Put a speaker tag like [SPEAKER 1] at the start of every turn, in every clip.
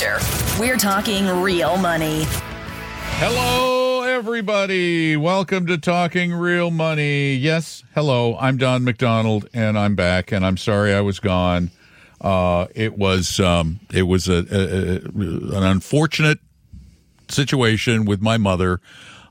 [SPEAKER 1] Future. We're talking real money.
[SPEAKER 2] Hello, everybody. Welcome to Talking Real Money. Yes, hello. I'm Don McDonald, and I'm back. And I'm sorry I was gone. Uh, it was um, it was a, a, a, an unfortunate situation with my mother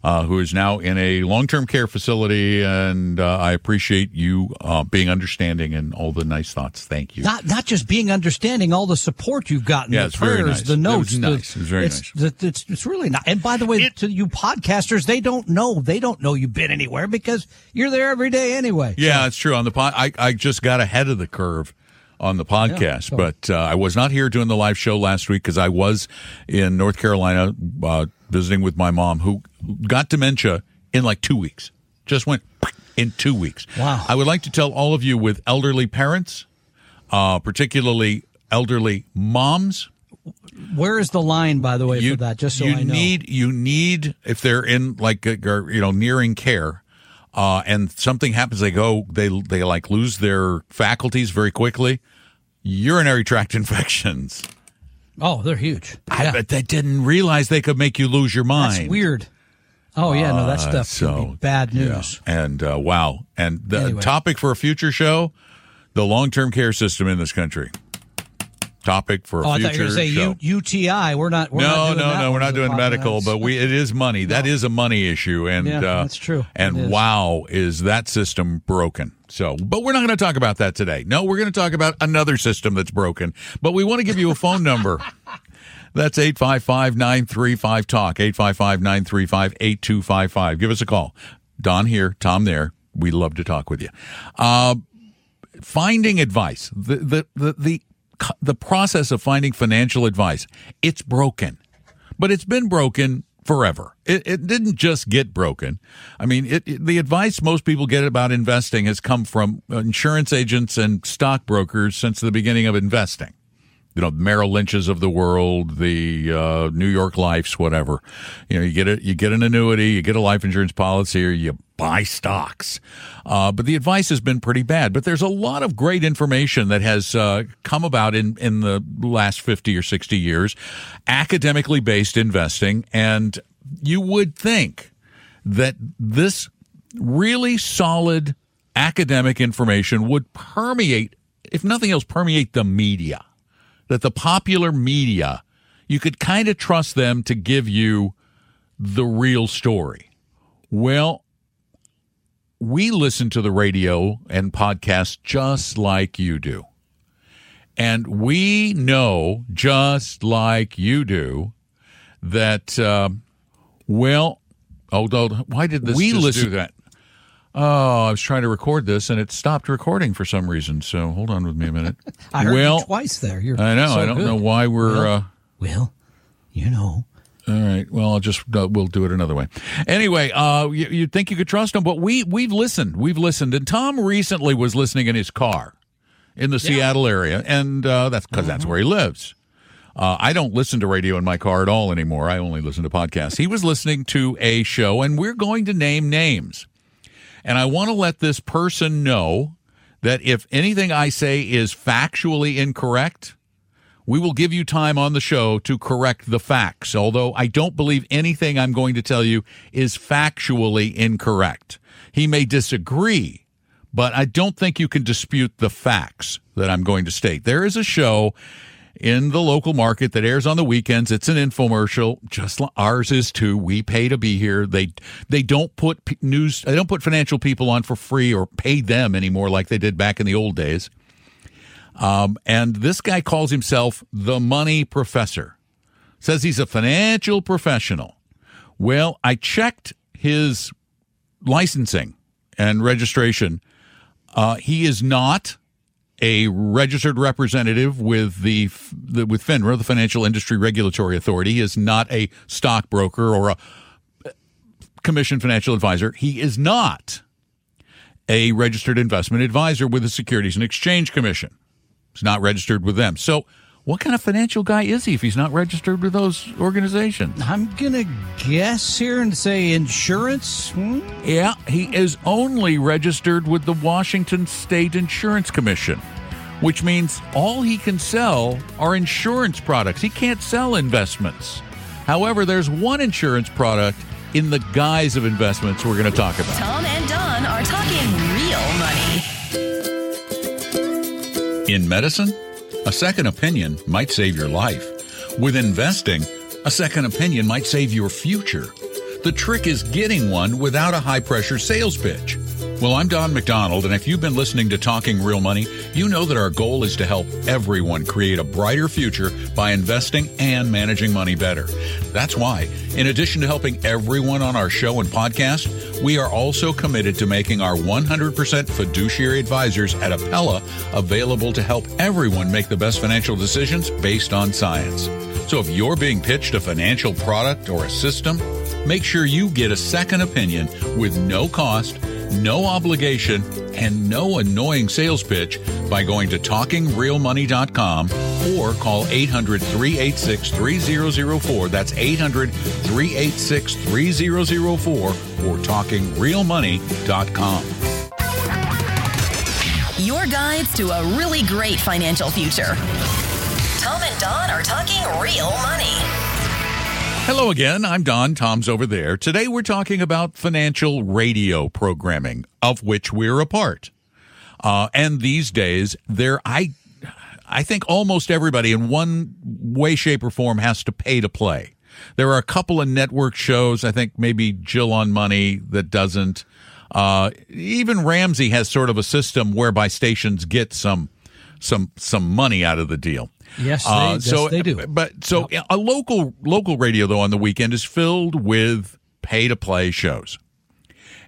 [SPEAKER 2] uh, who is now in a long term care facility. And uh, I appreciate you uh, being understanding and all the nice thoughts. Thank you.
[SPEAKER 3] Not not just being understanding, all the support you've gotten,
[SPEAKER 2] Yeah,
[SPEAKER 3] the
[SPEAKER 2] it's very
[SPEAKER 3] prayers,
[SPEAKER 2] nice.
[SPEAKER 3] the
[SPEAKER 2] It
[SPEAKER 3] notes.
[SPEAKER 2] was
[SPEAKER 3] the-
[SPEAKER 2] nice. It was very
[SPEAKER 3] it's, It's, it's, it's really not. And by the way, to you podcasters, they don't know. They don't know you've been anywhere because you're there every day anyway.
[SPEAKER 2] Yeah, it's true. On the pod, I, I just got ahead of the curve on the podcast,
[SPEAKER 3] so-
[SPEAKER 2] but uh, I was not here doing the live show last week because I was in North Carolina uh, visiting with my mom, who got dementia in like two weeks. Just went in two weeks.
[SPEAKER 3] Wow.
[SPEAKER 2] I would like to tell all of you with elderly parents, uh, particularly elderly moms,
[SPEAKER 3] Where is the line, by the way,
[SPEAKER 2] you,
[SPEAKER 3] for that? Just so
[SPEAKER 2] you
[SPEAKER 3] I know.
[SPEAKER 2] need you need if they're in like or, you know nearing care uh, and something happens they go they they like lose their faculties very quickly urinary tract infections
[SPEAKER 3] oh, they're huge.
[SPEAKER 2] I
[SPEAKER 3] Yeah.
[SPEAKER 2] bet they didn't realize they could make you lose your mind
[SPEAKER 3] That's weird. Oh yeah, no, that
[SPEAKER 2] Uh, so
[SPEAKER 3] could be bad
[SPEAKER 2] yeah.
[SPEAKER 3] news.
[SPEAKER 2] and uh, wow and the
[SPEAKER 3] Anyway.
[SPEAKER 2] topic for a future show the long-term care system in this country topic for a
[SPEAKER 3] Oh, I
[SPEAKER 2] future
[SPEAKER 3] thought you were say
[SPEAKER 2] show.
[SPEAKER 3] U- UTI. We're not. We're
[SPEAKER 2] no,
[SPEAKER 3] not doing
[SPEAKER 2] no, no. We're not doing medical, but we it is money. That is a money issue, and
[SPEAKER 3] Yeah,
[SPEAKER 2] uh,
[SPEAKER 3] that's true.
[SPEAKER 2] And
[SPEAKER 3] is.
[SPEAKER 2] wow, is that system broken? So, but we're not going to talk about that today. No, we're going to talk about another system that's broken. But we want to give you a phone number. That's 855-935-TALK, 855-935-8255. Give us a call. Don here, Tom there. We love to talk with you. Uh, finding advice, the, the, the, the, the process of finding financial advice, it's broken, but it's been broken forever. It, it didn't just get broken. I mean, it, it- the advice most people get about investing has come from insurance agents and stockbrokers since the beginning of investing you know, Merrill Lynch's of the world, the uh, New York Life's, whatever. You know, you get it, you get an annuity, you get a life insurance policy, or you buy stocks. Uh, but the advice has been pretty bad. But there's a lot of great information that has uh, come about in in the last fifty or sixty years, academically based investing, and you would think that this really solid academic information would permeate, if nothing else, permeate the media that the popular media, you could kind of trust them to give you the real story. Well, we listen to the radio and podcasts just like you do. And we know, just like you do, that, um, well, although, why did this
[SPEAKER 3] We listen-
[SPEAKER 2] do that? Oh, I was trying to record this and it stopped recording for some reason. So hold on with me a minute.
[SPEAKER 3] I heard
[SPEAKER 2] well,
[SPEAKER 3] you twice there. You're
[SPEAKER 2] I know.
[SPEAKER 3] so
[SPEAKER 2] I don't
[SPEAKER 3] good.
[SPEAKER 2] know why we're.
[SPEAKER 3] Well,
[SPEAKER 2] uh,
[SPEAKER 3] well, you know.
[SPEAKER 2] all right. Well, I'll just uh, we'll do it another way. Anyway, uh, you, you'd think you could trust them, but we we've listened. We've listened, and Tom recently was listening in his car in the Seattle area, and uh, that's because that's where he lives. Uh, I don't listen to radio in my car at all anymore. I only listen to podcasts. He was listening to a show, and we're going to name names. And I want to let this person know that if anything I say is factually incorrect, we will give you time on the show to correct the facts, although I don't believe anything I'm going to tell you is factually incorrect. He may disagree, but I don't think you can dispute the facts that I'm going to state. There is a show in the local market that airs on the weekends. It's an infomercial, just like ours is too. We pay to be here. They they don't put news, they don't put financial people on for free or pay them anymore like they did back in the old days. Um, and this guy calls himself the money professor. Says he's a financial professional. Well, I checked his licensing and registration. Uh, he is not a registered representative with the, the with FINRA, the Financial Industry Regulatory Authority. Is not a stockbroker or a commissioned financial advisor. He is not a registered investment advisor with the Securities and Exchange Commission. He's not registered with them. So, what kind of financial guy is he if he's not registered with those organizations?
[SPEAKER 3] I'm going to guess here and say insurance. Hmm?
[SPEAKER 2] Yeah, he is only registered with the Washington State Insurance Commission, which means all he can sell are insurance products. He can't sell investments. However, there's one insurance product in the guise of investments we're going to talk about.
[SPEAKER 1] Tom and Don are talking real money.
[SPEAKER 2] In medicine, a second opinion might save your life. With investing, a second opinion might save your future. The trick is getting one without a high pressure sales pitch. Well, I'm Don McDonald, and if you've been listening to Talking Real Money, you know that our goal is to help everyone create a brighter future by investing and managing money better. That's why, in addition to helping everyone on our show and podcast, we are also committed to making our 100% fiduciary advisors at Apella available to help everyone make the best financial decisions based on science. So if you're being pitched a financial product or a system, make sure you get a second opinion with no cost no obligation, and no annoying sales pitch by going to talkingrealmoney.com or call 800 386 3004. That's 800 386 3004 or talkingrealmoney.com.
[SPEAKER 1] Your guides to a really great financial future. Tom and Don are talking real money.
[SPEAKER 2] Hello again. I'm Don. Tom's over there. Today we're talking about financial radio programming, of which we're a part. Uh, and these days, there I I think almost everybody in one way, shape, or form has to pay to play. There are a couple of network shows. I think maybe Jill on Money that doesn't. Uh, even Ramsey has sort of a system whereby stations get some some some money out of the deal.
[SPEAKER 3] Yes, they, uh, so, yes, they do.
[SPEAKER 2] But so yep. a local local radio though on the weekend is filled with pay to play shows.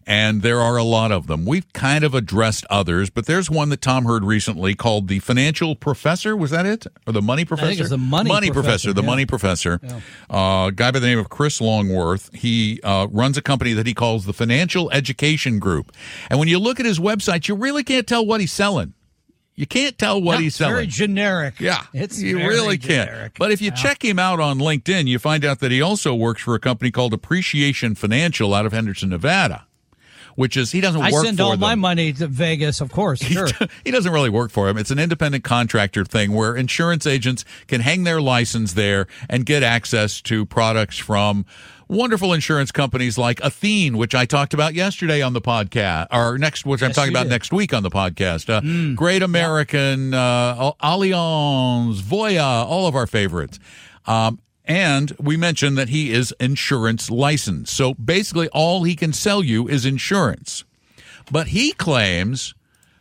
[SPEAKER 2] And there are a lot of them. We've kind of addressed others, but there's one that Tom heard recently called the Financial Professor. Was that it, or the Money Professor?
[SPEAKER 3] the Money,
[SPEAKER 2] money
[SPEAKER 3] Professor.
[SPEAKER 2] professor the
[SPEAKER 3] yeah.
[SPEAKER 2] Money Professor. Yeah. Uh, a guy by the name of Chris Longworth. He uh, runs a company that he calls the Financial Education Group. And when you look at his website, you really can't tell what he's selling. You can't tell what he's selling.
[SPEAKER 3] Very generic.
[SPEAKER 2] Yeah,
[SPEAKER 3] it's
[SPEAKER 2] you really can't. But if you yeah. check him out on LinkedIn, you find out that he also works for a company called Appreciation Financial out of Henderson, Nevada. Which is he doesn't
[SPEAKER 3] I
[SPEAKER 2] work
[SPEAKER 3] send
[SPEAKER 2] for
[SPEAKER 3] all
[SPEAKER 2] them.
[SPEAKER 3] my money to Vegas, of course. Sure.
[SPEAKER 2] He, he doesn't really work for him. It's an independent contractor thing where insurance agents can hang their license there and get access to products from wonderful insurance companies like Athene, which I talked about yesterday on the podcast, or next, which I'm talking about
[SPEAKER 3] did.
[SPEAKER 2] next week on the podcast. Uh, Great American, uh, Allianz, Voya, all of our favorites. Um, and we mentioned that he is insurance licensed. So basically, all he can sell you is insurance. But he claims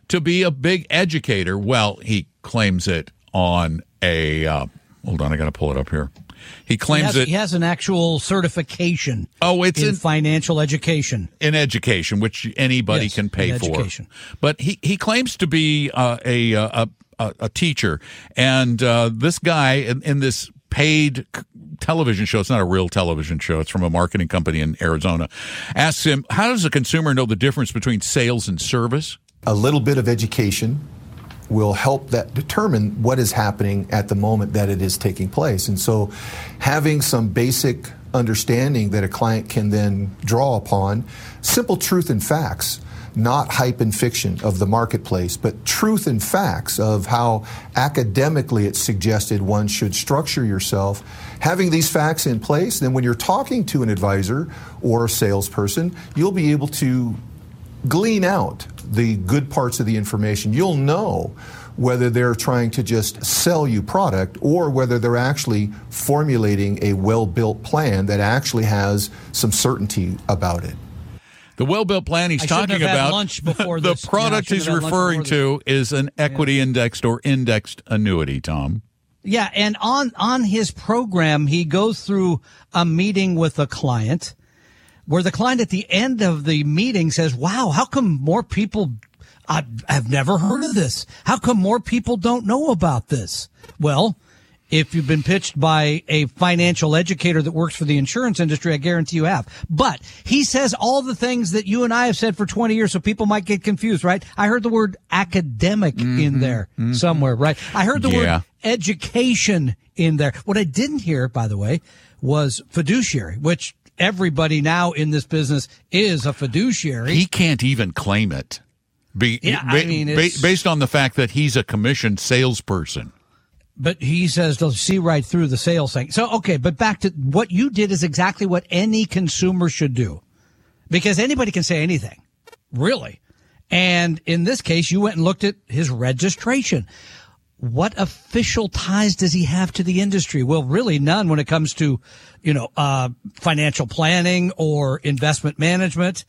[SPEAKER 2] to be a big educator. Well, he claims it on a. Uh, hold on, I got to pull it up here. He
[SPEAKER 3] He
[SPEAKER 2] claims
[SPEAKER 3] has,
[SPEAKER 2] it
[SPEAKER 3] he has an actual certification
[SPEAKER 2] Oh, it's
[SPEAKER 3] in
[SPEAKER 2] in-
[SPEAKER 3] financial education.
[SPEAKER 2] in education, which anybody
[SPEAKER 3] Yes,
[SPEAKER 2] can pay for.
[SPEAKER 3] education.
[SPEAKER 2] But he, he claims to be uh, a, a a a teacher, and uh, this guy in, in this paid television show. It's not a real television show. It's from a marketing company in Arizona. Asks him, "How does a consumer know the difference between sales and service?"
[SPEAKER 4] a little bit of education will help that determine what is happening at the moment that it is taking place. And so having some basic understanding that a client can then draw upon, simple truth and facts, not hype and fiction of the marketplace, but truth and facts of how academically it's suggested one should structure yourself. Having these facts in place, then when you're talking to an advisor or a salesperson, you'll be able to glean out the good parts of the information. You'll know whether they're trying to just sell you product or whether they're actually formulating a well built plan that actually has some certainty about it.
[SPEAKER 2] The well-built plan he's
[SPEAKER 3] I
[SPEAKER 2] talking
[SPEAKER 3] have had
[SPEAKER 2] about
[SPEAKER 3] lunch before
[SPEAKER 2] the
[SPEAKER 3] this.
[SPEAKER 2] Product
[SPEAKER 3] shouldn't
[SPEAKER 2] he's
[SPEAKER 3] have had lunch
[SPEAKER 2] referring
[SPEAKER 3] before
[SPEAKER 2] to is an equity indexed or indexed annuity. Tom.
[SPEAKER 3] Yeah, and on on his program, he goes through a meeting with a client where the client at the end of the meeting says, wow, how come more people I have never heard of this. How come more people don't know about this? Well, if you've been pitched by a financial educator that works for the insurance industry, I guarantee you have. But he says all the things that you and I have said for 20 years, so people might get confused, right? I heard the word academic mm-hmm, in there mm-hmm. somewhere, right? I heard the yeah. word education in there. What I didn't hear, by the way, was fiduciary, which everybody now in this business is a fiduciary.
[SPEAKER 2] He can't even claim it. Be, yeah, ba- I mean, ba- based on the fact that he's a commissioned salesperson.
[SPEAKER 3] But he says they'll see right through the sales thing. So, okay, but back to what you did is exactly what any consumer should do. Because anybody can say anything. Really. And in this case, you went and looked at his registration. What official ties does he have to the industry? Well, really none when it comes to, you know, uh, financial planning or investment management.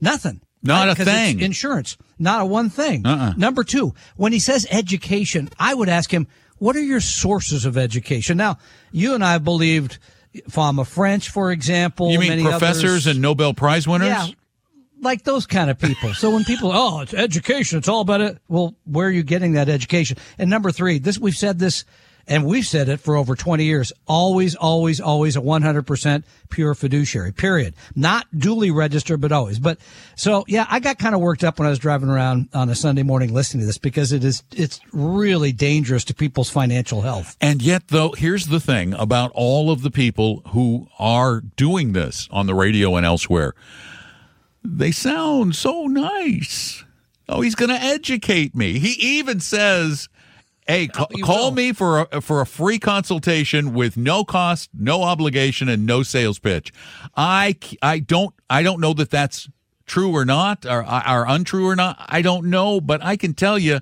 [SPEAKER 3] Nothing.
[SPEAKER 2] Not right? a thing.
[SPEAKER 3] insurance. Not a one thing. Uh-uh. Number two, when he says education, I would ask him, what are your sources of education? Now, you and I believed Fama French, for example.
[SPEAKER 2] You mean professors
[SPEAKER 3] others,
[SPEAKER 2] and Nobel Prize winners?
[SPEAKER 3] Yeah, like those kind of people. So when people, oh, it's education, it's all about it. Well, where are you getting that education? And number three, this we've said this and we've said it for over 20 years. Always, always, always a 100% pure fiduciary, period. Not duly registered, but always. But so, yeah, I got kind of worked up when I was driving around on a Sunday morning listening to this because it is, it's really dangerous to people's financial health.
[SPEAKER 2] And yet, though, here's the thing about all of the people who are doing this on the radio and elsewhere. They sound so nice. Oh, he's going to educate me. He even says, Hey, ca- call me for a, for a free consultation with no cost, no obligation, and no sales pitch. I, I don't I don't know that that's true or not, or, or untrue or not. I don't know, but I can tell you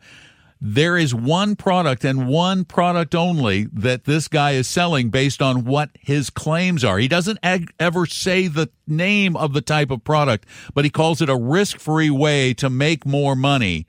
[SPEAKER 2] there is one product and one product only that this guy is selling based on what his claims are. He doesn't ag- ever say the name of the type of product, but he calls it a risk free way to make more money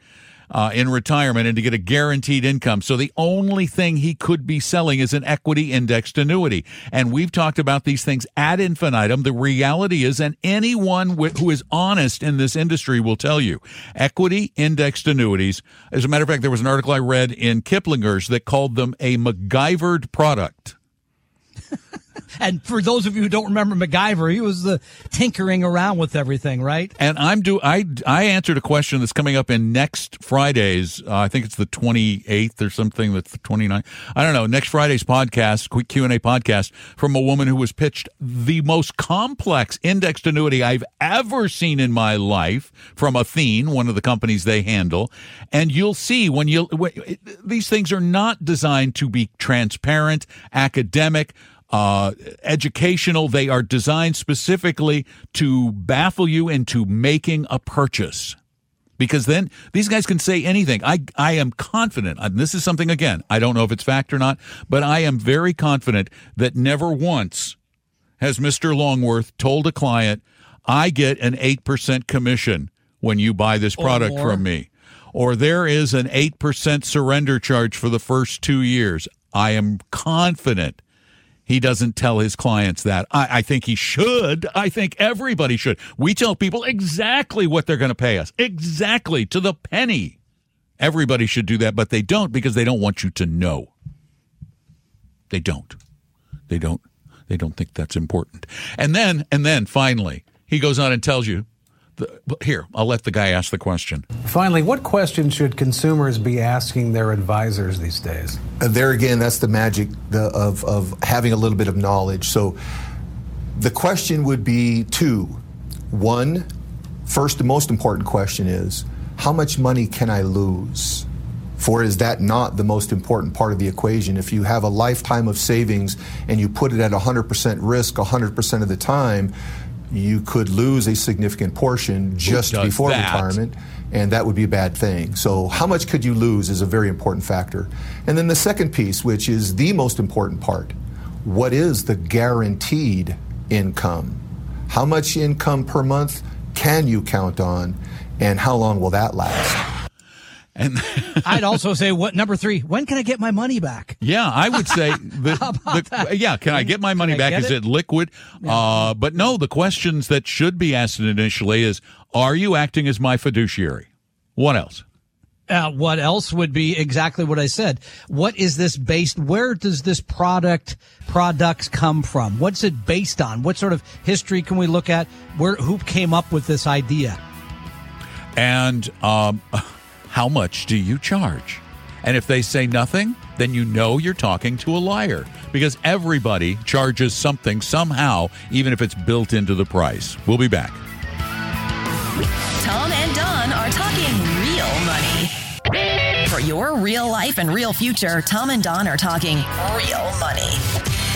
[SPEAKER 2] uh, in retirement and to get a guaranteed income. So the only thing he could be selling is an equity indexed annuity. And we've talked about these things ad infinitum. The reality is, and anyone who is honest in this industry will tell you, equity indexed annuities. As a matter of fact, there was an article I read in Kiplinger's that called them a MacGyvered product.
[SPEAKER 3] And for those of you who don't remember MacGyver, he was the tinkering around with everything, right?
[SPEAKER 2] And I'm do I I answered a question that's coming up in next Friday's. Uh, I think it's the 28th or something. That's the 29th. I don't know. Next Friday's podcast, quick Q and A podcast from a woman who was pitched the most complex indexed annuity I've ever seen in my life from Athene, one of the companies they handle. And you'll see when you these things are not designed to be transparent, academic uh, educational. They are designed specifically to baffle you into making a purchase. Because then these guys can say anything. I, I am confident, and this is something, again, I don't know if it's fact or not, but I am very confident that never once has Mr. Longworth told a client, I get an 8% commission when you buy this product from me. Or there is an 8% surrender charge for the first two years. I am confident he doesn't tell his clients that. I, I, think he should. I think everybody should. We tell people exactly what they're going to pay us, exactly to the penny. Everybody should do that, but they don't because they don't want you to know. They don't. They don't. They don't think that's important. And then, and then finally, he goes on and tells you the, here, I'll let the guy ask the question.
[SPEAKER 5] Finally, what questions should consumers be asking their advisors these days?
[SPEAKER 4] Uh, there again, that's the magic the, of, of having a little bit of knowledge. So the question would be two. One, first, the most important question is how much money can I lose? For is that not the most important part of the equation? If you have a lifetime of savings and you put it at 100% risk 100% of the time, you could lose a significant portion just before that? retirement, and that would be a bad thing. So, how much could you lose is a very important factor. And then the second piece, which is the most important part what is the guaranteed income? How much income per month can you count on, and how long will that last?
[SPEAKER 2] And
[SPEAKER 3] I'd also say what number three? When can I get my money back?
[SPEAKER 2] yeah, I would say the, the yeah. Can I get my money
[SPEAKER 3] I
[SPEAKER 2] back? Is
[SPEAKER 3] it?
[SPEAKER 2] it liquid? Uh, but no, the questions that should be asked initially is: Are you acting as my fiduciary? What else?
[SPEAKER 3] Uh, what else would be exactly what I said? What is this based? Where does this product products come from? What's it based on? What sort of history can we look at? Where who came up with this idea?
[SPEAKER 2] And um, how much do you charge? And if they say nothing, then you know you're talking to a liar because everybody charges something somehow, even if it's built into the price. We'll be back.
[SPEAKER 1] Tom and Don are talking real money. For your real life and real future, Tom and Don are talking real money.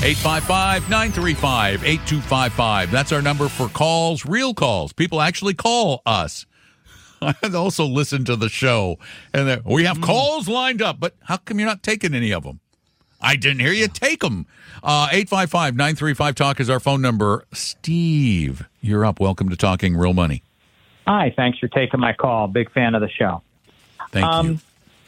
[SPEAKER 2] 855 935 8255. That's our number for calls, real calls. People actually call us. I also listen to the show, and they- we have calls lined up, but how come you're not taking any of them? I didn't hear you take them. Uh, 855 935 Talk is our phone number. Steve, you're up. Welcome to Talking Real Money.
[SPEAKER 6] Hi, thanks for taking my call. Big fan of the show.
[SPEAKER 2] Thank you.
[SPEAKER 6] Um,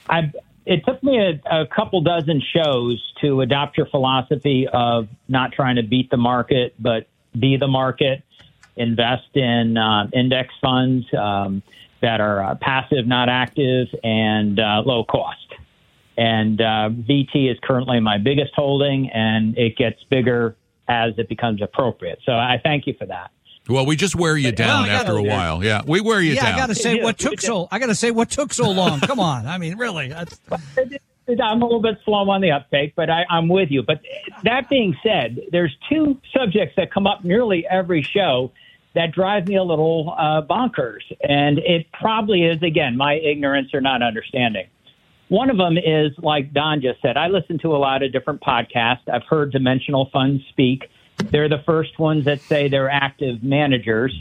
[SPEAKER 6] I it took me a, a couple dozen shows to adopt your philosophy of not trying to beat the market, but be the market. Invest in uh, index funds um, that are uh, passive, not active, and uh, low cost. And uh, VT is currently my biggest holding, and it gets bigger as it becomes appropriate. So I thank you for that.
[SPEAKER 2] Well, we just wear you down
[SPEAKER 3] I gotta-
[SPEAKER 2] after a while. Yeah, we wear you
[SPEAKER 3] yeah,
[SPEAKER 2] down.
[SPEAKER 3] I got to say what took so. I got to say what took so long. Come on, I mean, really. That's,
[SPEAKER 6] I'm a little bit slow on the uptake, but I, I'm with you. But that being said, there's two subjects that come up nearly every show that drive me a little uh, bonkers, and it probably is again my ignorance or not understanding. One of them is like Don just said. I listen to a lot of different podcasts. I've heard dimensional funds speak. They're the first ones that say they're active managers.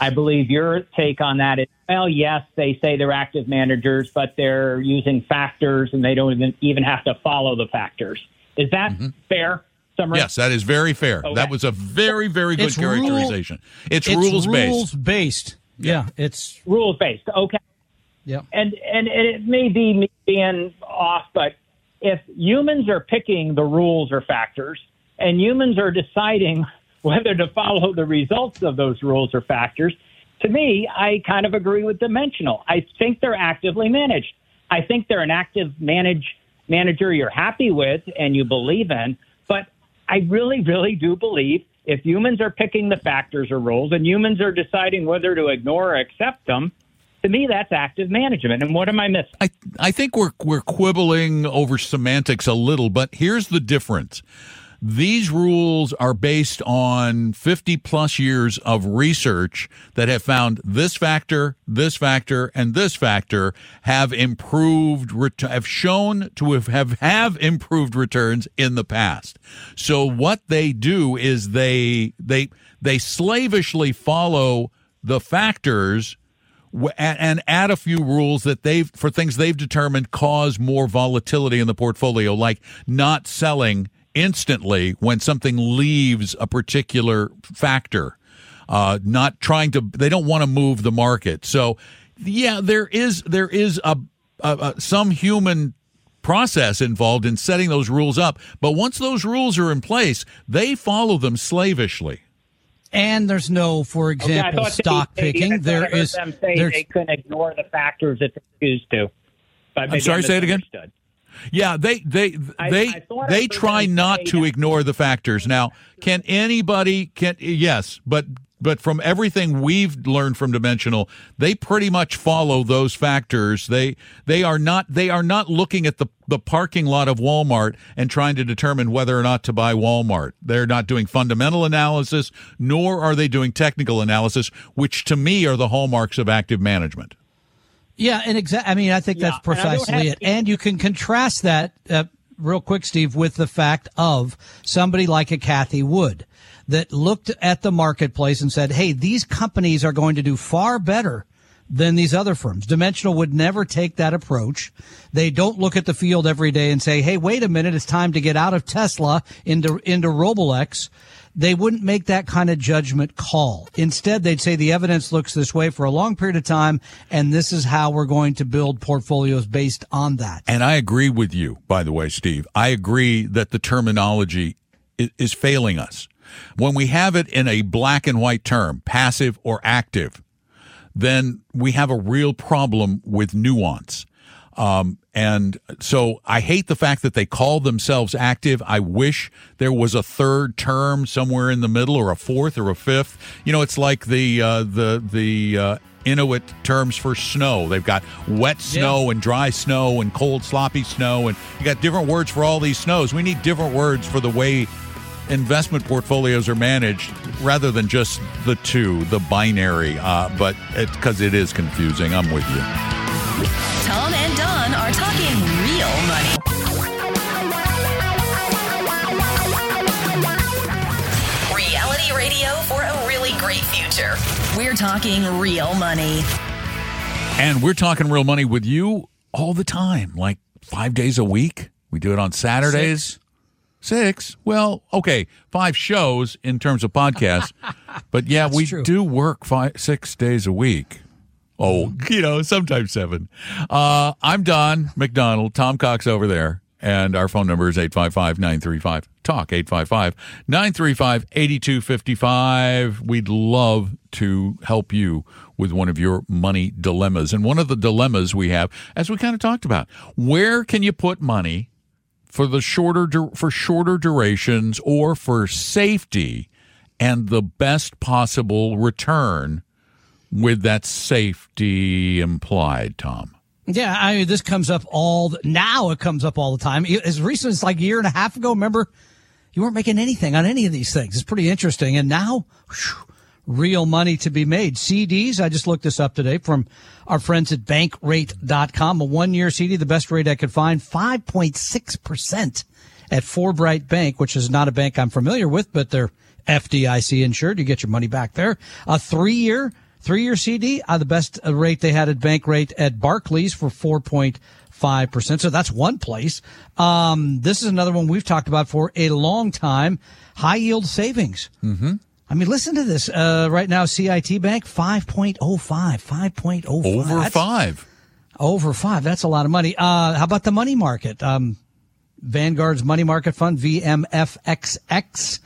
[SPEAKER 6] I believe your take on that is well, yes, they say they're active managers, but they're using factors and they don't even even have to follow the factors. Is that fair? Summary?
[SPEAKER 2] Yes, that is very fair.
[SPEAKER 6] Okay.
[SPEAKER 2] That was a very, very good
[SPEAKER 3] It's rule-
[SPEAKER 2] characterization. it's,
[SPEAKER 3] it's
[SPEAKER 2] rules based.
[SPEAKER 3] rules based. Yeah, it's
[SPEAKER 6] rules based. Okay.
[SPEAKER 3] yeah.
[SPEAKER 6] and and it may be me being off, but if humans are picking the rules or factors, and humans are deciding whether to follow the results of those rules or factors, to me, I kind of agree with Dimensional. I think they're actively managed. I think they're an active manage manager you're happy with and you believe in, but I really, really do believe if humans are picking the factors or rules and humans are deciding whether to ignore or accept them, to me, that's active management. And what am I missing?
[SPEAKER 2] I I think we're we're quibbling over semantics a little, but here's the difference. These rules are based on 50 plus years of research that have found this factor, this factor, and this factor have improved, have shown to have, have, improved returns in the past. So what they do is they, they, they slavishly follow the factors and and add a few rules that they've for things they've determined cause more volatility in the portfolio, like not selling instantly when something leaves a particular factor, uh, not trying to. They don't want to move the market. So, yeah, there is there is a, a, a some human process involved in setting those rules up, but once those rules are in place, they follow them slavishly.
[SPEAKER 3] And there's no, for example,
[SPEAKER 6] thought they-
[SPEAKER 3] stock
[SPEAKER 6] they- I
[SPEAKER 3] picking.
[SPEAKER 6] thought I heard
[SPEAKER 3] is
[SPEAKER 6] them say
[SPEAKER 3] there's
[SPEAKER 6] they couldn't ignore the factors that they choose to. I'm
[SPEAKER 2] sorry,
[SPEAKER 6] I
[SPEAKER 2] say it again? Yeah, they they they
[SPEAKER 6] I I
[SPEAKER 2] they try not to
[SPEAKER 6] that-
[SPEAKER 2] ignore the factors. Now, can anybody can yes, but but from everything we've learned from dimensional, they pretty much follow those factors. They they are not they are not looking at the the parking lot of Walmart and trying to determine whether or not to buy Walmart. They're not doing fundamental analysis, nor are they doing technical analysis, which to me are the hallmarks of active management.
[SPEAKER 3] Yeah, and exactly. I mean, I think
[SPEAKER 6] Yeah,
[SPEAKER 3] that's
[SPEAKER 6] and
[SPEAKER 3] precisely
[SPEAKER 6] have-
[SPEAKER 3] it. And you can contrast that uh, real quick, Steve, with the fact of somebody like a Cathie Wood that looked at the marketplace and said, "Hey, these companies are going to do far better." Than these other firms. Dimensional would never take that approach. They don't look at the field every day and say, Hey, wait a minute. It's time to get out of Tesla into, into Roblox. They wouldn't make that kind of judgment call. Instead, they'd say the evidence looks this way for a long period of time, and this is how we're going to build portfolios based on that.
[SPEAKER 2] And I agree with you, by the way, Steve. I agree that the terminology is, failing us. When we have it in a black and white term, passive or active, then we have a real problem with nuance. Um, and so I hate the fact that they call themselves active. I wish there was a third term somewhere in the middle or a fourth or a fifth. You know, it's like the, uh, the, the, uh, Inuit terms for snow. They've got wet snow yeah. and dry snow and cold, sloppy snow, and you got different words for all these snows. We need different words for the way investment portfolios are managed rather than just the two, the binary. Uh, but because it, it is confusing, I'm with you.
[SPEAKER 1] Tom We're talking real money.
[SPEAKER 2] And we're talking real money with you all the time, like five days a week. We do it on Saturdays. Six. Six? Well, okay, five shows in terms of podcasts, but yeah, we true. do work five, six days a week. Oh, you know, sometimes seven. Uh, I'm Don McDonald, Tom Cox over there, and our phone number is 855 935 TALK, 855 935 8255. We'd love to help you with one of your money dilemmas. And one of the dilemmas we have, as we kind of talked about, where can you put money? for the shorter for shorter durations or for safety and the best possible return with that safety implied tom
[SPEAKER 3] yeah i mean this comes up all the, now it comes up all the time as recent as like a year and a half ago remember you weren't making anything on any of these things it's pretty interesting and now whew, real money to be made. CDs, I just looked this up today from our friends at bankrate.com. A one year CD, the best rate I could find, 5.6% at Forbright Bank, which is not a bank I'm familiar with, but they're FDIC insured. You get your money back there. A three year, three year CD, uh, the best rate they had at Bankrate at Barclays for 4.5%. So that's one place. Um, this is another one we've talked about for a long time. High yield savings.
[SPEAKER 2] Mm-hmm.
[SPEAKER 3] I mean, listen to this. Uh, right now, CIT Bank, 5.05, 5.05.
[SPEAKER 2] Over That's, five.
[SPEAKER 3] Over five. That's a lot of money. Uh, how about the money market? Um, Vanguard's money market fund, VMFXX,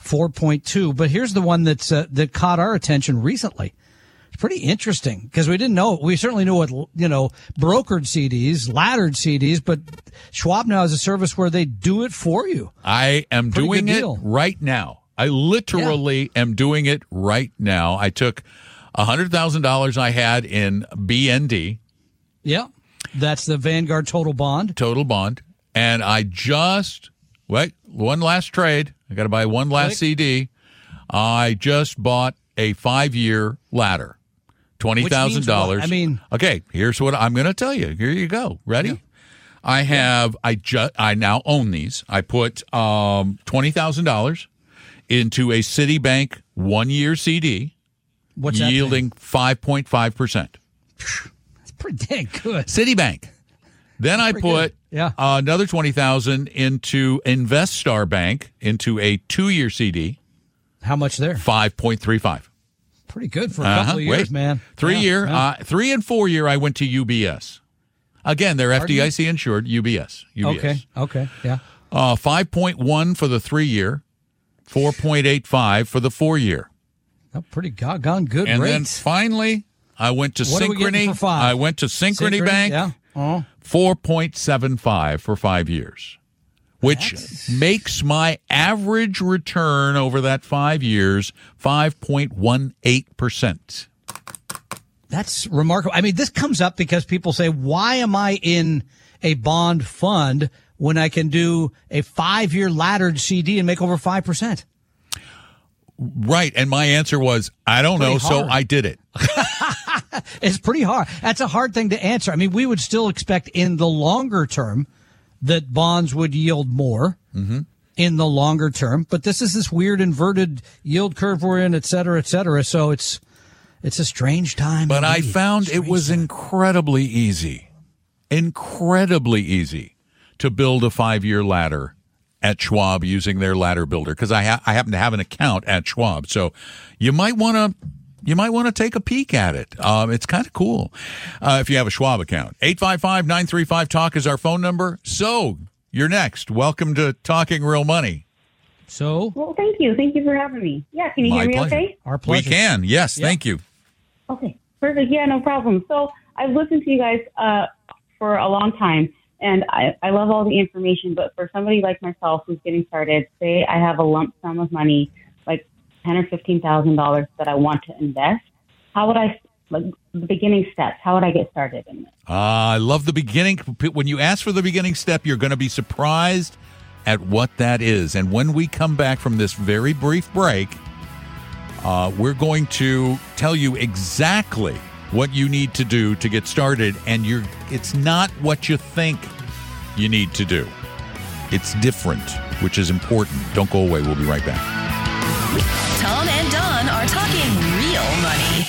[SPEAKER 3] 4.2. But here's the one that's, uh, that caught our attention recently. Pretty interesting because we didn't know. We certainly knew what, you know, brokered CDs, laddered CDs, but Schwab now has a service where they do it for you.
[SPEAKER 2] I am pretty doing it right now. I literally yeah. am doing it right now. I took a hundred thousand dollars I had in BND.
[SPEAKER 3] Yeah, that's the Vanguard Total Bond.
[SPEAKER 2] Total Bond, and I just wait one last trade. I got to buy one last Click. CD. I just bought a five-year ladder, twenty thousand dollars.
[SPEAKER 3] I mean,
[SPEAKER 2] okay. Here's what I'm going to tell you. Here you go. Ready? Yeah. I have. I just. I now own these. I put um, twenty thousand dollars into a Citibank one year CD,
[SPEAKER 3] What's
[SPEAKER 2] yielding 5.5%.
[SPEAKER 3] That's pretty dang good.
[SPEAKER 2] Citibank. Then That's I put
[SPEAKER 3] yeah.
[SPEAKER 2] Uh, another 20000 into Investar Bank into a two year CD.
[SPEAKER 3] How much there?
[SPEAKER 2] 5.35.
[SPEAKER 3] Pretty good for a uh-huh. couple of years,
[SPEAKER 2] Wait.
[SPEAKER 3] man.
[SPEAKER 2] Three yeah, year, yeah. Uh, three and four year, I went to UBS. Again, they're Pardon FDIC insured. UBS. UBS.
[SPEAKER 3] Okay. Okay. Yeah.
[SPEAKER 2] Uh, 5.1 for the three year. 4.85 for the four year.
[SPEAKER 3] Oh, pretty doggone good
[SPEAKER 2] and
[SPEAKER 3] rates.
[SPEAKER 2] then finally, I went to
[SPEAKER 3] what
[SPEAKER 2] Synchrony. I went to Synchrony, Synchrony Bank.
[SPEAKER 3] Yeah. Uh-huh.
[SPEAKER 2] 4.75 for five years, which That's... makes my average return over that five years 5.18%.
[SPEAKER 3] That's remarkable. I mean, this comes up because people say, why am I in a bond fund when I can do a five year laddered CD and make over 5%?
[SPEAKER 2] Right. And my answer was, I don't know. Hard. So I did it.
[SPEAKER 3] it's pretty hard. That's a hard thing to answer. I mean, we would still expect in the longer term that bonds would yield more
[SPEAKER 2] mm-hmm.
[SPEAKER 3] in the longer term, but this is this weird inverted yield curve we're in, et cetera, et cetera. So it's, it's a strange time.
[SPEAKER 2] But
[SPEAKER 3] indeed.
[SPEAKER 2] I found it was time. incredibly easy, incredibly easy to build a five year ladder at Schwab using their ladder builder because I, ha- I happen to have an account at Schwab. So you might want to you might want to take a peek at it. Um, it's kind of cool uh, if you have a Schwab account. 855 935 Talk is our phone number. So you're next. Welcome to Talking Real Money.
[SPEAKER 3] So,
[SPEAKER 7] Well, thank you. Thank you for having me. Yeah, can you hear me
[SPEAKER 2] pleasure.
[SPEAKER 7] okay?
[SPEAKER 3] our pleasure.
[SPEAKER 2] We can. Yes.
[SPEAKER 3] Yeah.
[SPEAKER 2] Thank you.
[SPEAKER 7] Okay, perfect. Yeah, no problem. So I've listened to you guys uh, for a long time, and I, I love all the information. But for somebody like myself who's getting started, say I have a lump sum of money, like ten or fifteen thousand dollars that I want to invest, how would I like the beginning steps? How would I get started in this?
[SPEAKER 2] Uh, I love the beginning. When you ask for the beginning step, you're going to be surprised at what that is. And when we come back from this very brief break, uh, we're going to tell you exactly what you need to do to get started. And you're, it's not what you think you need to do. It's different, which is important. Don't go away. We'll be right back.
[SPEAKER 1] Tom and Don are talking real money.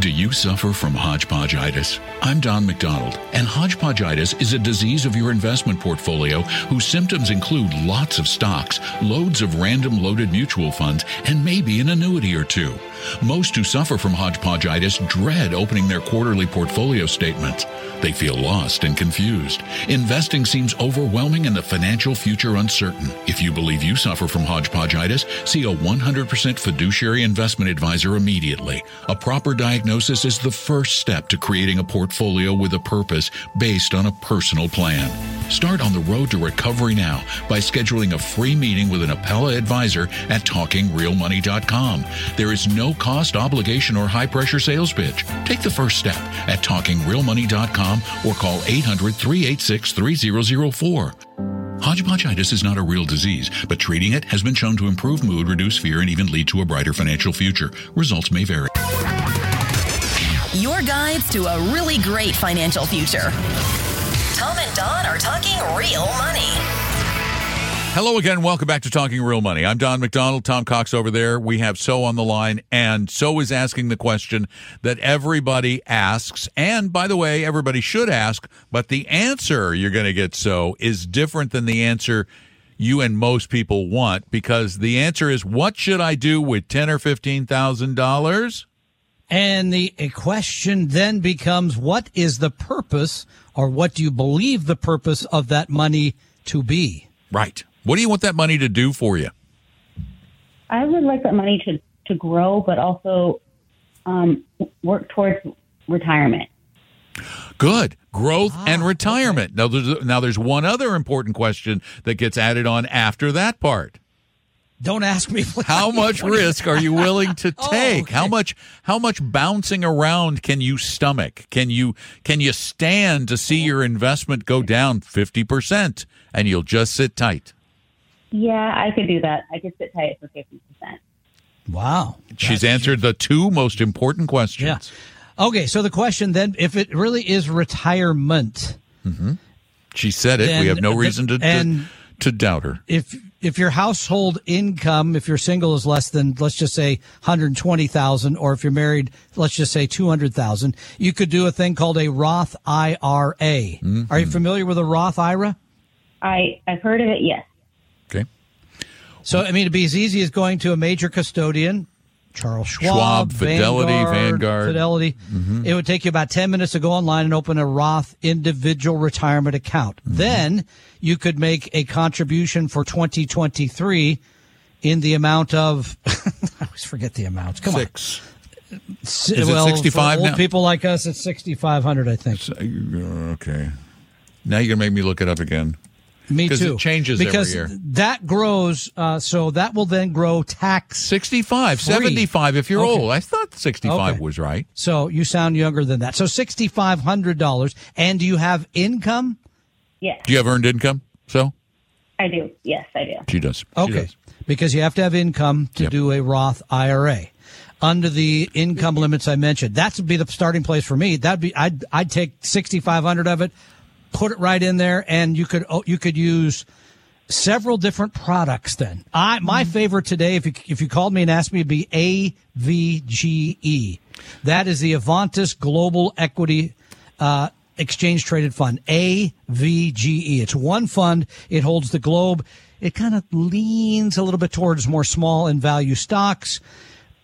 [SPEAKER 8] Do you suffer from hodgepodgeitis? I'm Don McDonald, and hodgepodgeitis is a disease of your investment portfolio whose symptoms include lots of stocks, loads of random loaded mutual funds, and maybe an annuity or two. Most who suffer from hodgepodgeitis dread opening their quarterly portfolio statements. They feel lost and confused. Investing seems overwhelming and the financial future uncertain. If you believe you suffer from hodgepodgeitis, see a 100% fiduciary investment advisor immediately. A proper diagnosis is the first step to creating a portfolio with a purpose based on a personal plan. Start on the road to recovery now by scheduling a free meeting with an Apella advisor at talkingrealmoney.com. There is no cost, obligation, or high pressure sales pitch. Take the first step at talkingrealmoney.com or call 800 386 3004. Hodgepodgeitis is not a real disease, but treating it has been shown to improve mood, reduce fear, and even lead to a brighter financial future. Results may vary.
[SPEAKER 1] Your guides to a really great financial future. Tom and Don are talking real money.
[SPEAKER 2] Hello again. Welcome back to Talking Real Money. I'm Don McDonald. Tom Cox over there. We have So on the line, and So is asking the question that everybody asks. And by the way, everybody should ask, but the answer you're going to get, So, is different than the answer you and most people want because the answer is what should I do with ten or fifteen thousand dollars?
[SPEAKER 3] And the question then becomes what is the purpose or what do you believe the purpose of that money to be?
[SPEAKER 2] Right. What do you want that money to do for you?
[SPEAKER 7] I would like that money to to grow, but also um, work towards retirement.
[SPEAKER 2] Good. Growth and retirement. Now there's now there's one other important question that gets added on after that part.
[SPEAKER 3] Don't ask me.
[SPEAKER 2] How much risk are you willing to
[SPEAKER 3] Oh,
[SPEAKER 2] take?
[SPEAKER 3] okay.
[SPEAKER 2] How much how much bouncing around can you stomach? Can you can you stand to see your investment go down 50% and you'll just sit tight?
[SPEAKER 7] Yeah, I could do that. I could sit tight for fifty percent.
[SPEAKER 3] Wow.
[SPEAKER 2] She's answered the two most important questions.
[SPEAKER 3] Yeah. Okay, so the question then, if it really is retirement,
[SPEAKER 2] She said it. we have no reason to, to
[SPEAKER 3] and-
[SPEAKER 2] to doubt her.
[SPEAKER 3] if if your household income, if you're single, is less than let's just say 120,000, or if you're married, let's just say 200,000, you could do a thing called a Roth IRA.
[SPEAKER 2] Mm-hmm.
[SPEAKER 3] Are you familiar with a Roth IRA?
[SPEAKER 7] I I've heard of it. Yes.
[SPEAKER 3] So I mean, it'd be as easy as going to a major custodian, Charles Schwab,
[SPEAKER 2] Schwab, Fidelity, Vanguard.
[SPEAKER 3] Fidelity. Mm-hmm. It would take you about ten minutes to go online and open a Roth individual retirement account. Mm-hmm. Then you could make a contribution for 2023 in the amount of I always forget the amounts. Come
[SPEAKER 2] Six.
[SPEAKER 3] on,
[SPEAKER 2] Is it 65
[SPEAKER 3] for old
[SPEAKER 2] now?
[SPEAKER 3] people like us, it's 6,500, I think.
[SPEAKER 2] Uh, okay. Now you're going to make me look it up again.
[SPEAKER 3] Me
[SPEAKER 2] 'Cause it
[SPEAKER 3] too.
[SPEAKER 2] changes every
[SPEAKER 3] because
[SPEAKER 2] year.
[SPEAKER 3] that grows. Uh, so that will then grow tax
[SPEAKER 2] 65,
[SPEAKER 3] Free.
[SPEAKER 2] 75 if you're
[SPEAKER 3] Okay.
[SPEAKER 2] old. I thought 65
[SPEAKER 3] Okay.
[SPEAKER 2] was right.
[SPEAKER 3] So you sound younger than that. So sixty five hundred dollars. And do you have income?
[SPEAKER 7] Yes,
[SPEAKER 2] Do you have earned income? So
[SPEAKER 7] I do. Yes, I do.
[SPEAKER 2] she does. She
[SPEAKER 3] Okay.
[SPEAKER 2] does.
[SPEAKER 3] Because you have to have income to
[SPEAKER 2] Yep.
[SPEAKER 3] do a Roth IRA. Under the income limits I mentioned, that would be the starting place for me. That'd be I'd I'd take sixty five hundred of it, put it right in there, and you could oh, you could use several different products. Then I my favorite today, if you if you called me and asked me, would be AVGE. That is the Avantis Global Equity. Uh, Exchange Traded Fund, AVGE. It's one fund. It holds the globe. it kind of leans a little bit towards more small and value stocks.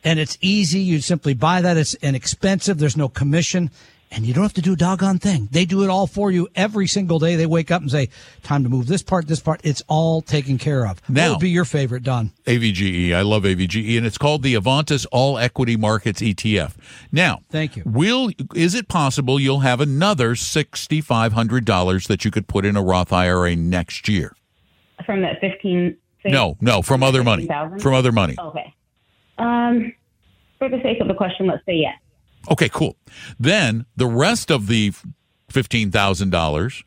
[SPEAKER 3] And it's easy. You simply buy that. It's inexpensive. There's no commission and you don't have to do a doggone thing. They do it all for you every single day. They wake up and say, time to move this part, this part. It's all taken care of.
[SPEAKER 2] Now-
[SPEAKER 3] what would be your favorite, Don?
[SPEAKER 2] AVGE. I love AVGE, and it's called the Avantis All Equity Markets ETF. Now,
[SPEAKER 3] Thank you.
[SPEAKER 2] Will is it possible you'll have another sixty five hundred dollars that you could put in a Roth IRA next year?
[SPEAKER 7] From that 15. say-
[SPEAKER 2] No, no, from other money.
[SPEAKER 7] 15,000?
[SPEAKER 2] From other money.
[SPEAKER 7] Okay. Um, for the sake of the question, let's say yes.
[SPEAKER 2] Okay, cool. Then the rest of the fifteen thousand dollars,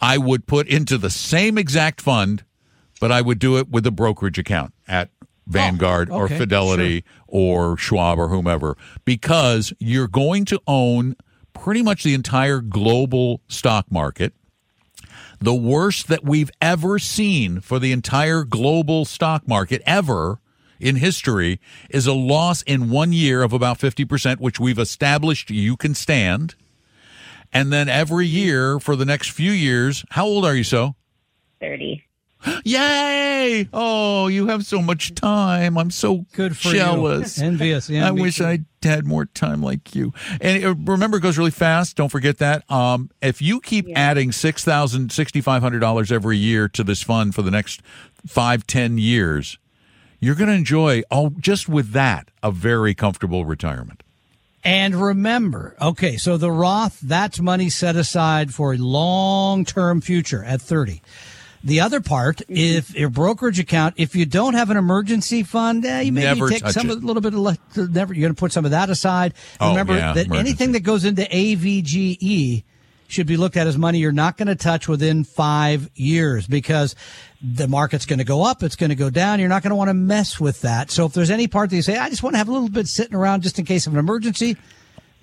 [SPEAKER 2] I would put into the same exact fund, but I would do it with a brokerage account at Vanguard oh, or
[SPEAKER 3] okay,
[SPEAKER 2] Fidelity or Schwab or whomever, because you're going to own pretty much the entire global stock market. The worst that we've ever seen for the entire global stock market ever in history is a loss in one year of about 50%, which we've established you can stand. And then every year for the next few years, how old are you, so?
[SPEAKER 7] 30.
[SPEAKER 2] Yay! Oh, you have so much time. I'm so
[SPEAKER 3] Good for
[SPEAKER 2] jealous.
[SPEAKER 3] you. Envious. Yeah,
[SPEAKER 2] I wish
[SPEAKER 3] too.
[SPEAKER 2] I had more time like you. And remember, it goes really fast. Don't forget that. Um, if you keep adding six thousand, sixty five hundred dollars every year to this fund for the next five, ten years, you're going to enjoy all just with that a very comfortable retirement.
[SPEAKER 3] And remember, okay, so the Roth, that's money set aside for a long term future at 30. The other part, if your brokerage account, if you don't have an emergency fund, eh, you maybe
[SPEAKER 2] Never
[SPEAKER 3] take some a little bit of never. You're going to put some of that aside.
[SPEAKER 2] Oh,
[SPEAKER 3] Remember
[SPEAKER 2] yeah,
[SPEAKER 3] that
[SPEAKER 2] emergency.
[SPEAKER 3] anything that goes into AVGE should be looked at as money you're not going to touch within five years because the market's going to go up, it's going to go down. You're not going to want to mess with that. So if there's any part that you say, I just want to have a little bit sitting around just in case of an emergency,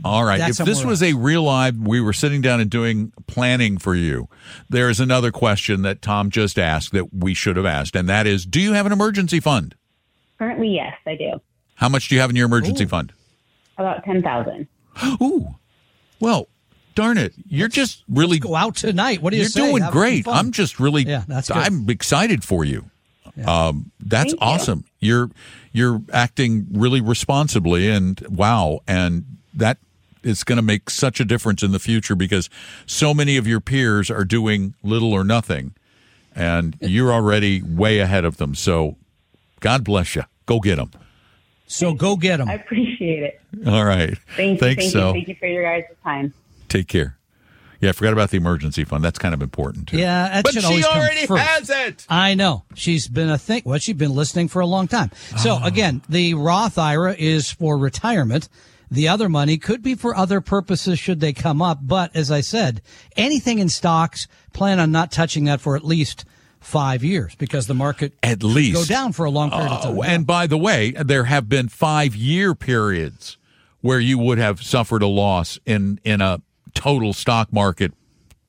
[SPEAKER 2] All right.
[SPEAKER 3] That's
[SPEAKER 2] if this
[SPEAKER 3] somewhere
[SPEAKER 2] was a real live, we were sitting down and doing planning for you. There is another question that Tom just asked that we should have asked, and that is, do you have an emergency fund?
[SPEAKER 7] Currently, yes, I do.
[SPEAKER 2] How much do you have in your emergency fund?
[SPEAKER 7] About 10,000.
[SPEAKER 2] Ooh, well, darn it, you're just really
[SPEAKER 3] go out tonight. What do you
[SPEAKER 2] you're
[SPEAKER 3] say?
[SPEAKER 2] doing
[SPEAKER 3] Have
[SPEAKER 2] great. I'm just really,
[SPEAKER 3] Yeah, that's good.
[SPEAKER 2] I'm excited for you. Um, that's
[SPEAKER 7] Thank you.
[SPEAKER 2] awesome. You're you're acting really responsibly, and wow, and that is going to make such a difference in the future because so many of your peers are doing little or nothing, and you're already way ahead of them. So, God bless you. Go get them.
[SPEAKER 3] So go get them.
[SPEAKER 7] I appreciate it.
[SPEAKER 2] All right.
[SPEAKER 7] Thank you.
[SPEAKER 2] Thanks.
[SPEAKER 7] thank
[SPEAKER 2] so
[SPEAKER 7] you. Thank you for your guys' time.
[SPEAKER 2] Take care. Yeah, I forgot about the emergency fund. That's kind of important too.
[SPEAKER 3] Yeah, that
[SPEAKER 2] but
[SPEAKER 3] should
[SPEAKER 2] she
[SPEAKER 3] always come
[SPEAKER 2] already has it.
[SPEAKER 3] I know. She's been a thing. Well, she's been listening for a long time. So
[SPEAKER 2] Ah.
[SPEAKER 3] again, the Roth IRA is for retirement. The other money could be for other purposes should they come up. But as I said, anything in stocks, plan on not touching that for at least five years because the market
[SPEAKER 2] At least
[SPEAKER 3] go down for a long period of time.
[SPEAKER 2] Oh, and by the way, there have been five year periods where you would have suffered a loss in in a total stock market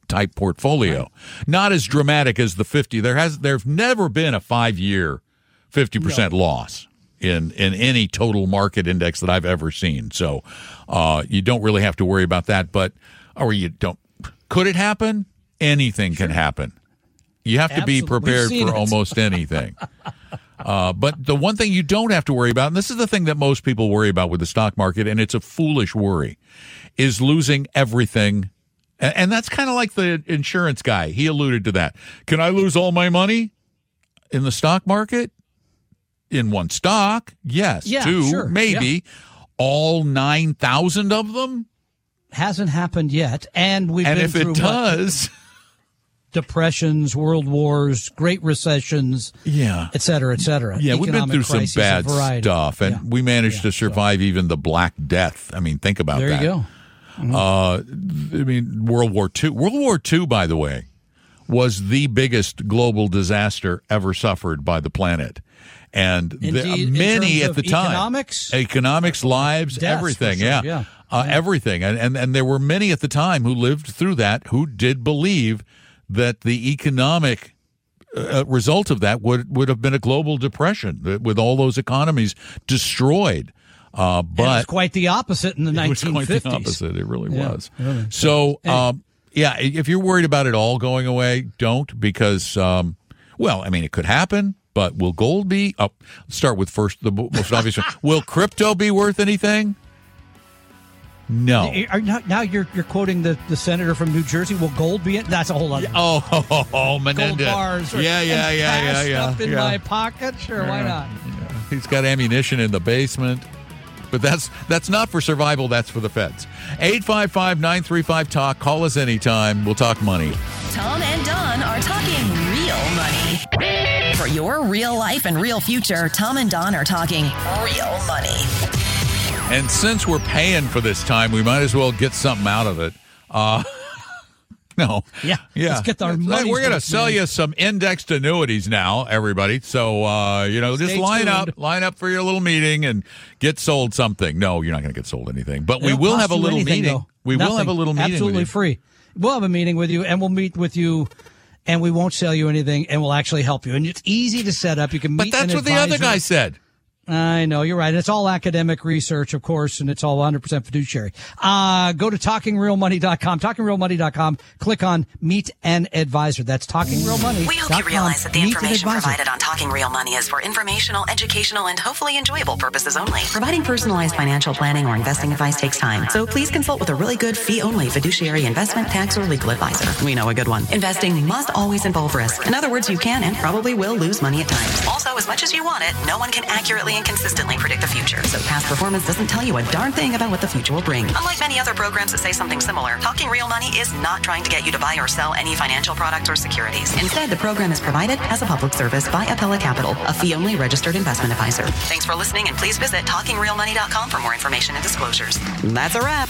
[SPEAKER 2] type portfolio. Not as dramatic as the fifty. There has there's never been a five year fifty percent loss in in any total market index that I've ever seen. So uh, you don't really have to worry about that. But or you don't. Could it happen? Anything can happen. You have to be prepared for
[SPEAKER 3] it.
[SPEAKER 2] almost anything. Uh, but the one thing you don't have to worry about, and this is the thing that most people worry about with the stock market, and it's a foolish worry, is losing everything. And that's kind of like the insurance guy. He alluded to that. Can I lose all my money in the stock market? In one stock? Yes.
[SPEAKER 3] Yeah,
[SPEAKER 2] Two?
[SPEAKER 3] sure.
[SPEAKER 2] Maybe. All 9,000 of them?
[SPEAKER 3] hasn't happened yet. And we've
[SPEAKER 2] And
[SPEAKER 3] been
[SPEAKER 2] if it
[SPEAKER 3] what? Depressions, world wars, great recessions,
[SPEAKER 2] yeah.
[SPEAKER 3] et cetera, et cetera.
[SPEAKER 2] Yeah, we've been through some
[SPEAKER 3] crises,
[SPEAKER 2] bad
[SPEAKER 3] variety.
[SPEAKER 2] stuff, and
[SPEAKER 3] Yeah.
[SPEAKER 2] we managed
[SPEAKER 3] Yeah,
[SPEAKER 2] to survive even the Black Death. I mean, think about
[SPEAKER 3] There
[SPEAKER 2] that.
[SPEAKER 3] There you go.
[SPEAKER 2] Uh, I mean, World War II. World War II, by the way, was the biggest global disaster ever suffered by the planet. And the, many at the time,
[SPEAKER 3] economics?
[SPEAKER 2] economics, lives,
[SPEAKER 3] Deaths,
[SPEAKER 2] everything,
[SPEAKER 3] sure,
[SPEAKER 2] yeah,
[SPEAKER 3] yeah.
[SPEAKER 2] Uh, everything, and, and and there were many at the time who lived through that who did believe that the economic uh, result of that would would have been a global depression with all those economies destroyed. Uh,
[SPEAKER 3] And it was
[SPEAKER 2] but
[SPEAKER 3] quite the opposite in the
[SPEAKER 2] it was
[SPEAKER 3] 1950s.
[SPEAKER 2] quite the opposite. It really
[SPEAKER 3] Yeah,
[SPEAKER 2] was.
[SPEAKER 3] really.
[SPEAKER 2] So, um, yeah, if you're worried about it all going away, don't because, um, Well, I mean, it could happen, but will gold be? Oh, let's start with first the most obvious one. Will crypto be worth anything? No.
[SPEAKER 3] Are, now, now you're you're quoting the, the senator from New Jersey. Will gold be it? That's a whole other.
[SPEAKER 2] Oh, oh, oh, oh, oh Menendez.
[SPEAKER 3] Gold bars. Or,
[SPEAKER 2] yeah, yeah, yeah, yeah,
[SPEAKER 3] cash
[SPEAKER 2] yeah.
[SPEAKER 3] Up in
[SPEAKER 2] yeah.
[SPEAKER 3] my pocket. Sure, why
[SPEAKER 2] Yeah.
[SPEAKER 3] not?
[SPEAKER 2] He's got ammunition in the basement. But that's that's not for survival, that's for the feds. 855-935 talk. Call us anytime. We'll talk money.
[SPEAKER 1] Tom and Don are talking real money. For your real life and real future, Tom and Don are talking real money.
[SPEAKER 2] And since we're paying for this time, we might as well get something out of it. Uh No.
[SPEAKER 3] Yeah.
[SPEAKER 2] Yeah.
[SPEAKER 3] Let's get our
[SPEAKER 2] Let's- We're going to sell you some indexed annuities now, everybody. So, uh, you know, just
[SPEAKER 3] Stay
[SPEAKER 2] line up, line up for your little meeting and get sold something. No, you're not going to get sold anything, but we will have a little
[SPEAKER 3] anything,
[SPEAKER 2] meeting.
[SPEAKER 3] though.
[SPEAKER 2] We will have a little meeting.
[SPEAKER 3] Absolutely free. We'll have a meeting with you, and we'll meet with you, and we won't sell you anything, and we'll actually help you. And it's easy to set up. You can
[SPEAKER 2] But that's what the other guy said.
[SPEAKER 3] I know you're right. It's all academic research, of course, and it's all 100% fiduciary. Uh, go to talkingrealmoney.com, talkingrealmoney.com. Click on meet an advisor. That's talkingrealmoney.com.
[SPEAKER 9] We hope you realize that the
[SPEAKER 3] Meet an
[SPEAKER 9] information
[SPEAKER 3] advisor.
[SPEAKER 9] provided on Talking Real Money is for informational, educational, and hopefully enjoyable purposes only. Providing personalized financial planning or investing advice takes time, so please consult with a really good fee-only fiduciary investment, tax, or legal advisor. We know a good one. Investing must always involve risk. In other words, you can and probably will lose money at times. Also, as much as you want it, no one can accurately and consistently predict the future. So past performance doesn't tell you a darn thing about what the future will bring. Unlike many other programs that say something similar, Talking Real Money is not trying to get you to buy or sell any financial products or securities. Instead, the program is provided as a public service by Apella Capital, a fee-only registered investment advisor. Thanks for listening, and please visit talkingrealmoney.com for more information and disclosures. That's a wrap.